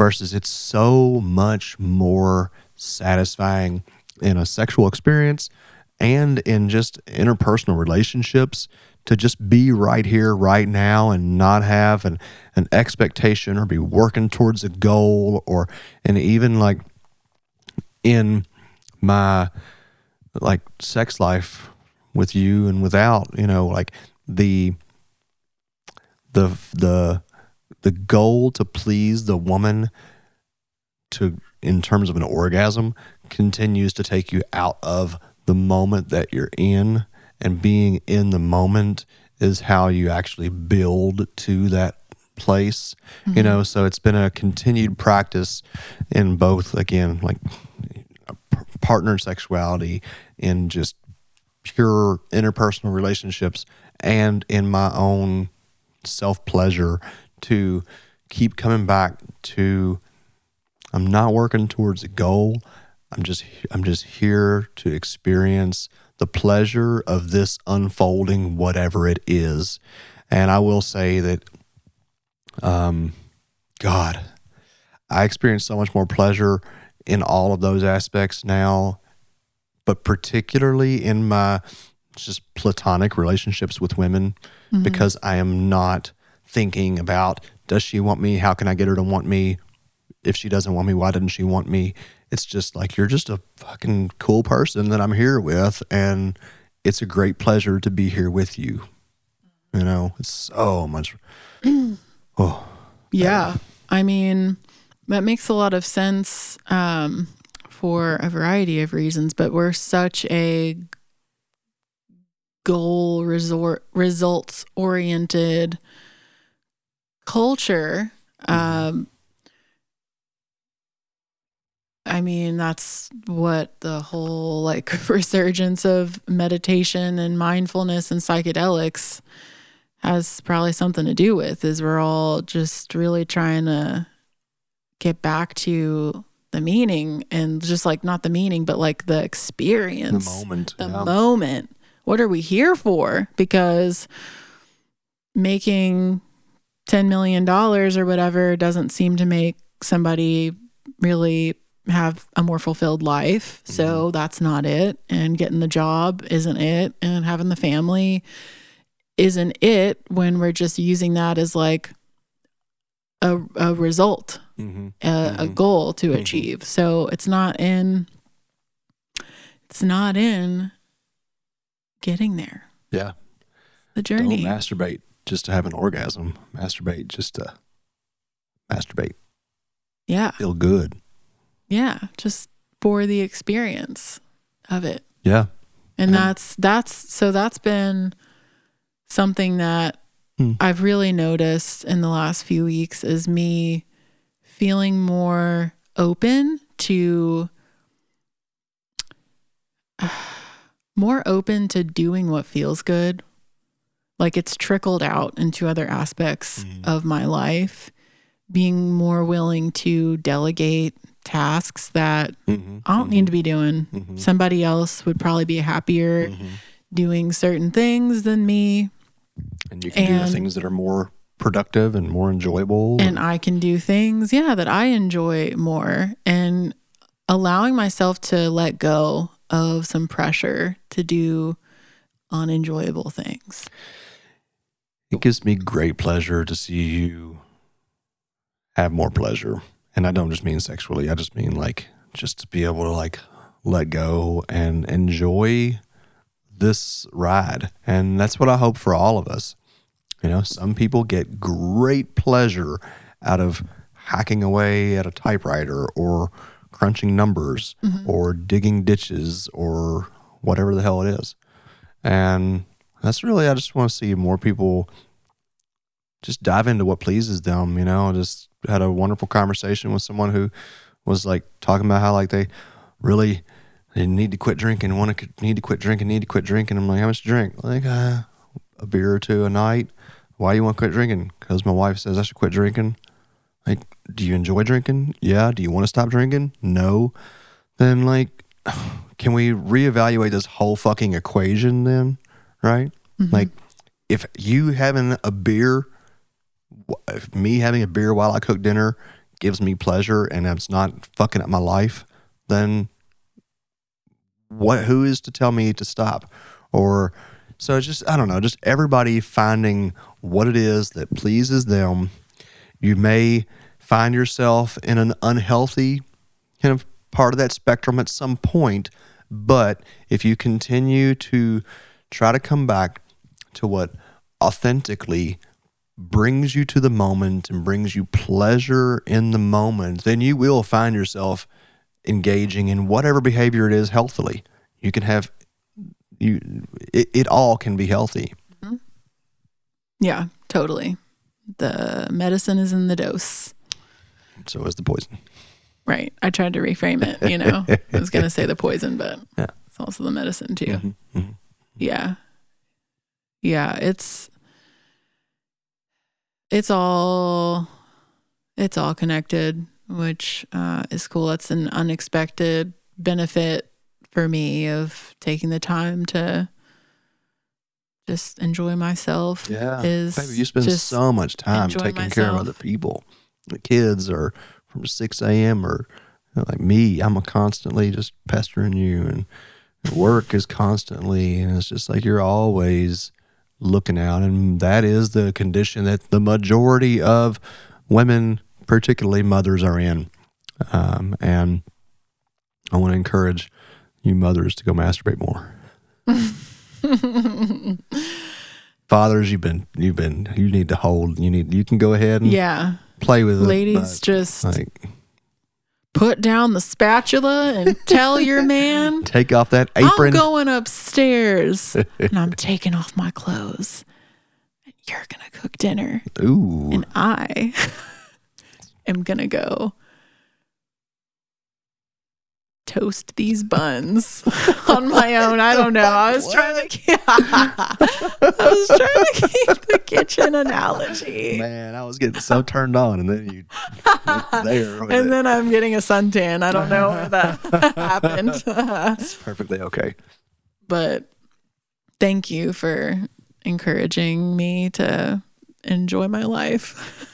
versus it's so much more satisfying in a sexual experience and in just interpersonal relationships to just be right here, right now, and not have an, an expectation or be working towards a goal or, and even like in my like sex life with you and without, you know, like the, the, the, the goal to please the woman to, in terms of an orgasm, continues to take you out of the moment that you're in and being in the moment is how you actually build to that place mm-hmm. you know so it's been a continued practice in both again like partner sexuality in just pure interpersonal relationships and in my own self pleasure to keep coming back to I'm not working towards a goal I'm just I'm just here to experience the pleasure of this unfolding whatever it is. And I will say that um god, I experience so much more pleasure in all of those aspects now, but particularly in my just platonic relationships with women mm-hmm. because I am not thinking about does she want me? How can I get her to want me? If she doesn't want me, why didn't she want me? it's just like you're just a fucking cool person that I'm here with, and it's a great pleasure to be here with you. You know, it's so much. oh, yeah. I mean, that makes a lot of sense um, for a variety of reasons, but we're such a goal resort results oriented culture. Um, I mean, that's what the whole like resurgence of meditation and mindfulness and psychedelics has probably something to do with is we're all just really trying to get back to the meaning and just like not the meaning but like the experience the moment the yeah. moment what are we here for because making 10 million dollars or whatever doesn't seem to make somebody really have a more fulfilled life. Mm-hmm. So that's not it. And getting the job isn't it. And having the family isn't it when we're just using that as like a, a result, mm-hmm. A, mm-hmm. a, goal to mm-hmm. achieve. So it's not in, it's not in getting there. Yeah. The journey. Don't masturbate just to have an orgasm. Masturbate just to masturbate. Yeah. Feel good. Yeah, just for the experience of it. Yeah. And, and that's that's so that's been something that hmm. I've really noticed in the last few weeks is me feeling more open to more open to doing what feels good. Like it's trickled out into other aspects mm. of my life, being more willing to delegate tasks that mm-hmm, I don't mm-hmm, need to be doing. Mm-hmm. Somebody else would probably be happier mm-hmm. doing certain things than me. And you can and, do the things that are more productive and more enjoyable. And I can do things, yeah, that I enjoy more. And allowing myself to let go of some pressure to do unenjoyable things. It gives me great pleasure to see you have more pleasure. And I don't just mean sexually, I just mean like just to be able to like let go and enjoy this ride. And that's what I hope for all of us. You know, some people get great pleasure out of hacking away at a typewriter or crunching numbers mm-hmm. or digging ditches or whatever the hell it is. And that's really, I just want to see more people just dive into what pleases them. You know, I just had a wonderful conversation with someone who was like talking about how like they really they need to quit drinking, want to need to quit drinking, need to quit drinking. I'm like, how much to drink? Like uh, a beer or two a night. Why do you want to quit drinking? Because my wife says I should quit drinking. Like, do you enjoy drinking? Yeah. Do you want to stop drinking? No. Then like, can we reevaluate this whole fucking equation then? Right? Mm-hmm. Like, if you having a beer, if me having a beer while I cook dinner gives me pleasure and it's not fucking up my life, then what who is to tell me to stop? Or so it's just i don't know just everybody finding what it is that pleases them. You may find yourself in an unhealthy kind of part of that spectrum at some point but if you continue to try to come back to what authentically brings you to the moment and brings you pleasure in the moment then you will find yourself engaging in whatever behavior it is healthily. You can have you it, it all can be healthy. Yeah, totally. The medicine is in the dose. So is the poison. Right. I tried to reframe it, you know. I was going to say the poison, but Yeah. it's also the medicine too. Mhm, mhm. Yeah. Yeah, it's it's all it's all connected, which uh, is cool. It's an unexpected benefit for me of taking the time to just enjoy myself. Yeah. Is Baby, you spend so much time taking care of other people. The kids are from 6 a.m. or you know, like me, I'm constantly just pestering you and work is constantly, and it's just like you're always looking out. And that is the condition that the majority of women, particularly mothers, are in. Um, and I want to encourage you mothers to go masturbate more. Fathers, you've been, you've been, you need to hold. You need, you can go ahead and yeah. play with it. Ladies but, just like put down the spatula and tell your man take off that apron. I'm going upstairs and I'm taking off my clothes. And you're going to cook dinner. Ooh, And I am going to go toast these buns on my own. I don't know. I was trying to keep, I was trying to keep the kitchen analogy. man, I was getting so turned on, and then you there. with it. And then I'm getting a suntan. I don't know where that happened. it's perfectly okay. but thank you for encouraging me to enjoy my life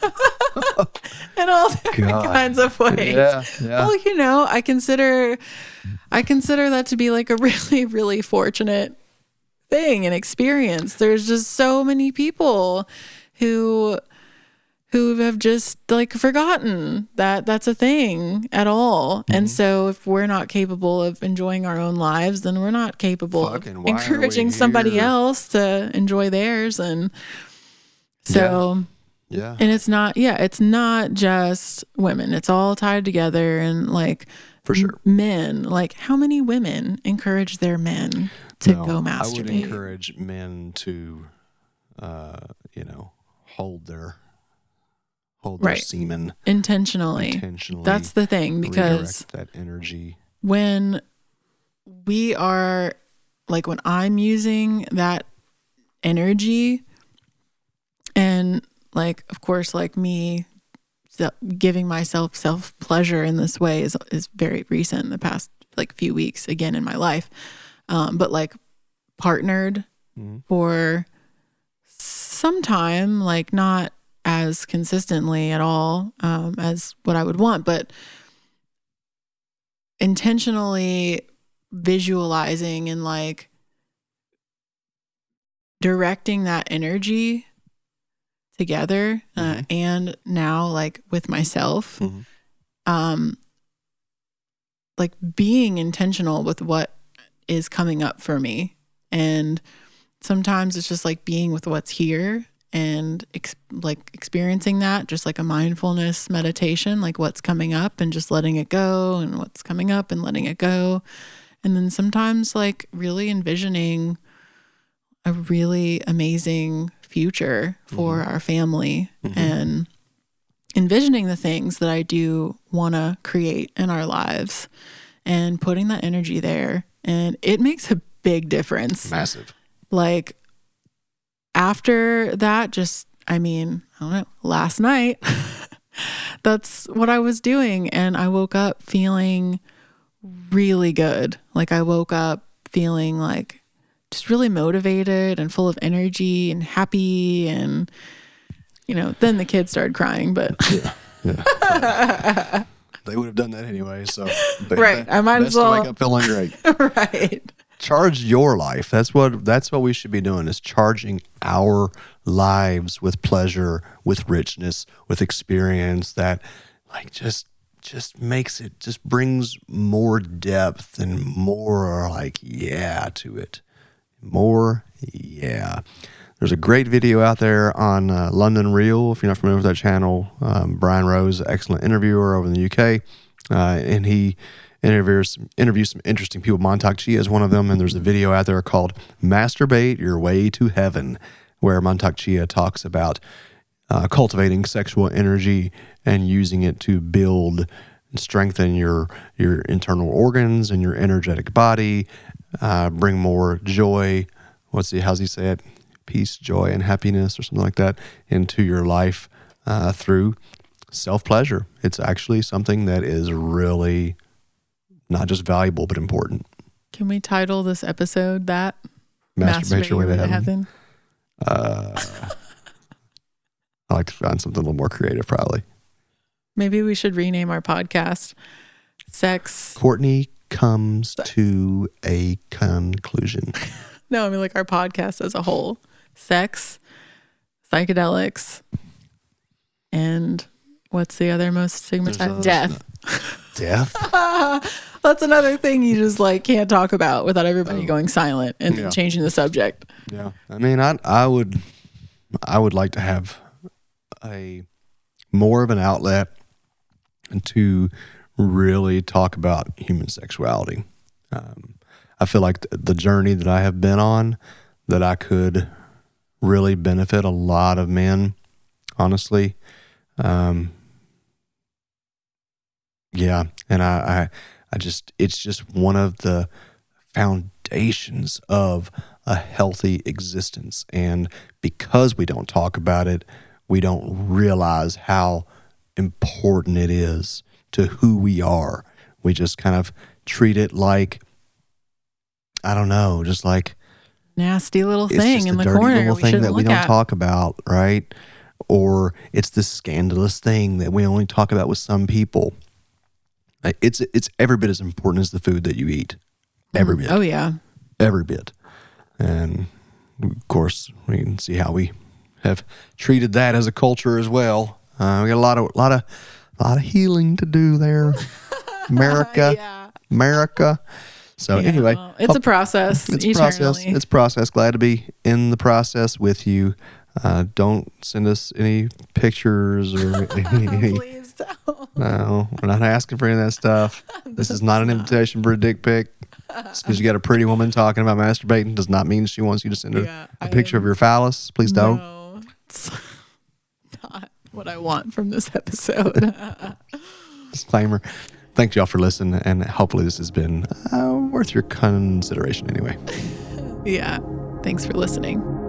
in all different God. kinds of ways. Yeah, yeah. Well, you know, I consider I consider that to be like a really, really fortunate thing and experience. There's just so many people who who have just like forgotten that that's a thing at all. Mm-hmm. And so if we're not capable of enjoying our own lives, then we're not capable of why are we encouraging somebody else to enjoy theirs and so Yeah, and it's not yeah, it's not just women. It's all tied together and like for sure. men, like how many women encourage their men to No, go masturbate? I would encourage men to, uh, you know, hold their hold their Right. semen Intentionally. intentionally. That's the thing because that energy. when we are like when I'm using that energy and like of course like me giving myself self pleasure in this way is is very recent in the past like few weeks again in my life um but like partnered Mhm. for some time like not as consistently at all um as what I would want but intentionally visualizing and like directing that energy together uh, and now like with myself Mhm. um like being intentional with what is coming up for me. And sometimes it's just like being with what's here and ex- like experiencing that just like a mindfulness meditation like what's coming up and just letting it go and what's coming up and letting it go. And then sometimes like really envisioning a really amazing future for mm-hmm. our family mm-hmm. and envisioning the things that I do want to create in our lives and putting that energy there. And it makes a big difference. Massive. Like after that, just, I mean, I don't know, last night, that's what I was doing. And I woke up feeling really good. Like I woke up feeling like just really motivated and full of energy and happy and you know then the kids started crying but They would have done that anyway. So, they- Right, I might as well- wake up feeling great. right Charge your life. That's what that's what we should be doing. Is charging our lives with pleasure, with richness, with experience. That like just just makes it just brings more depth and more like yeah to it. More yeah. There's a great video out there on uh, London Real. If you're not familiar with that channel, um, Brian Rose, excellent interviewer over in the UK, uh, and he interviews interviews some interesting people. Mantak Chia is one of them, and there's a video out there called "Masturbate Your Way to Heaven," where Mantak Chia talks about uh, cultivating sexual energy and using it to build and strengthen your your internal organs and your energetic body, uh, bring more joy. What's he? How's he say it? Peace, joy, and happiness, or something like that, into your life uh, through self pleasure. It's actually something that is really not just valuable but important. can we title this episode that Masturbate your way to Way heaven. Uh, I like to find something a little more creative, probably. maybe we should rename our podcast sex Courtney comes to a conclusion. no i mean like our podcast as a whole sex psychedelics and what's the other most stigmatized death Death. That's another thing you just like can't talk about without everybody oh. going silent and Oh. Yeah. changing the subject. Yeah. I mean, I I would I would like to have a more of an outlet to really talk about human sexuality. Um, I feel like th- the journey that I have been on that I could really benefit a lot of men, honestly. Um, yeah, and I, I I just it's just one of the foundations of a healthy existence. And because we don't talk about it, we don't realize how important it is to who we are. We just kind of treat it like, I don't know, just like Nasty little it's thing just in a the dirty corner little thing shouldn't that we don't at. talk about, right? Or it's this scandalous thing that we only talk about with some people. Uh, It's it's every bit as important as the food that you eat. Every bit Oh yeah. every bit. And of course, we can see how we have treated that as a culture as well. Uh, we got a lot of lot of lot of healing to do there, America, Yeah. America. So Yeah, anyway, well, it's a process. it's a process. It's a process. Glad to be in the process with you. Uh, don't send us any pictures or any, Please don't. no, we're not asking for any of that stuff. This is not an invitation for a dick pic. Just because you got a pretty woman talking about masturbating does not mean she wants you to send her Yeah, a I picture of your phallus. Please don't. No, it's not what I want from this episode. Disclaimer. Thanks y'all for listening, and hopefully this has been uh, worth your consideration anyway. yeah. Thanks for listening.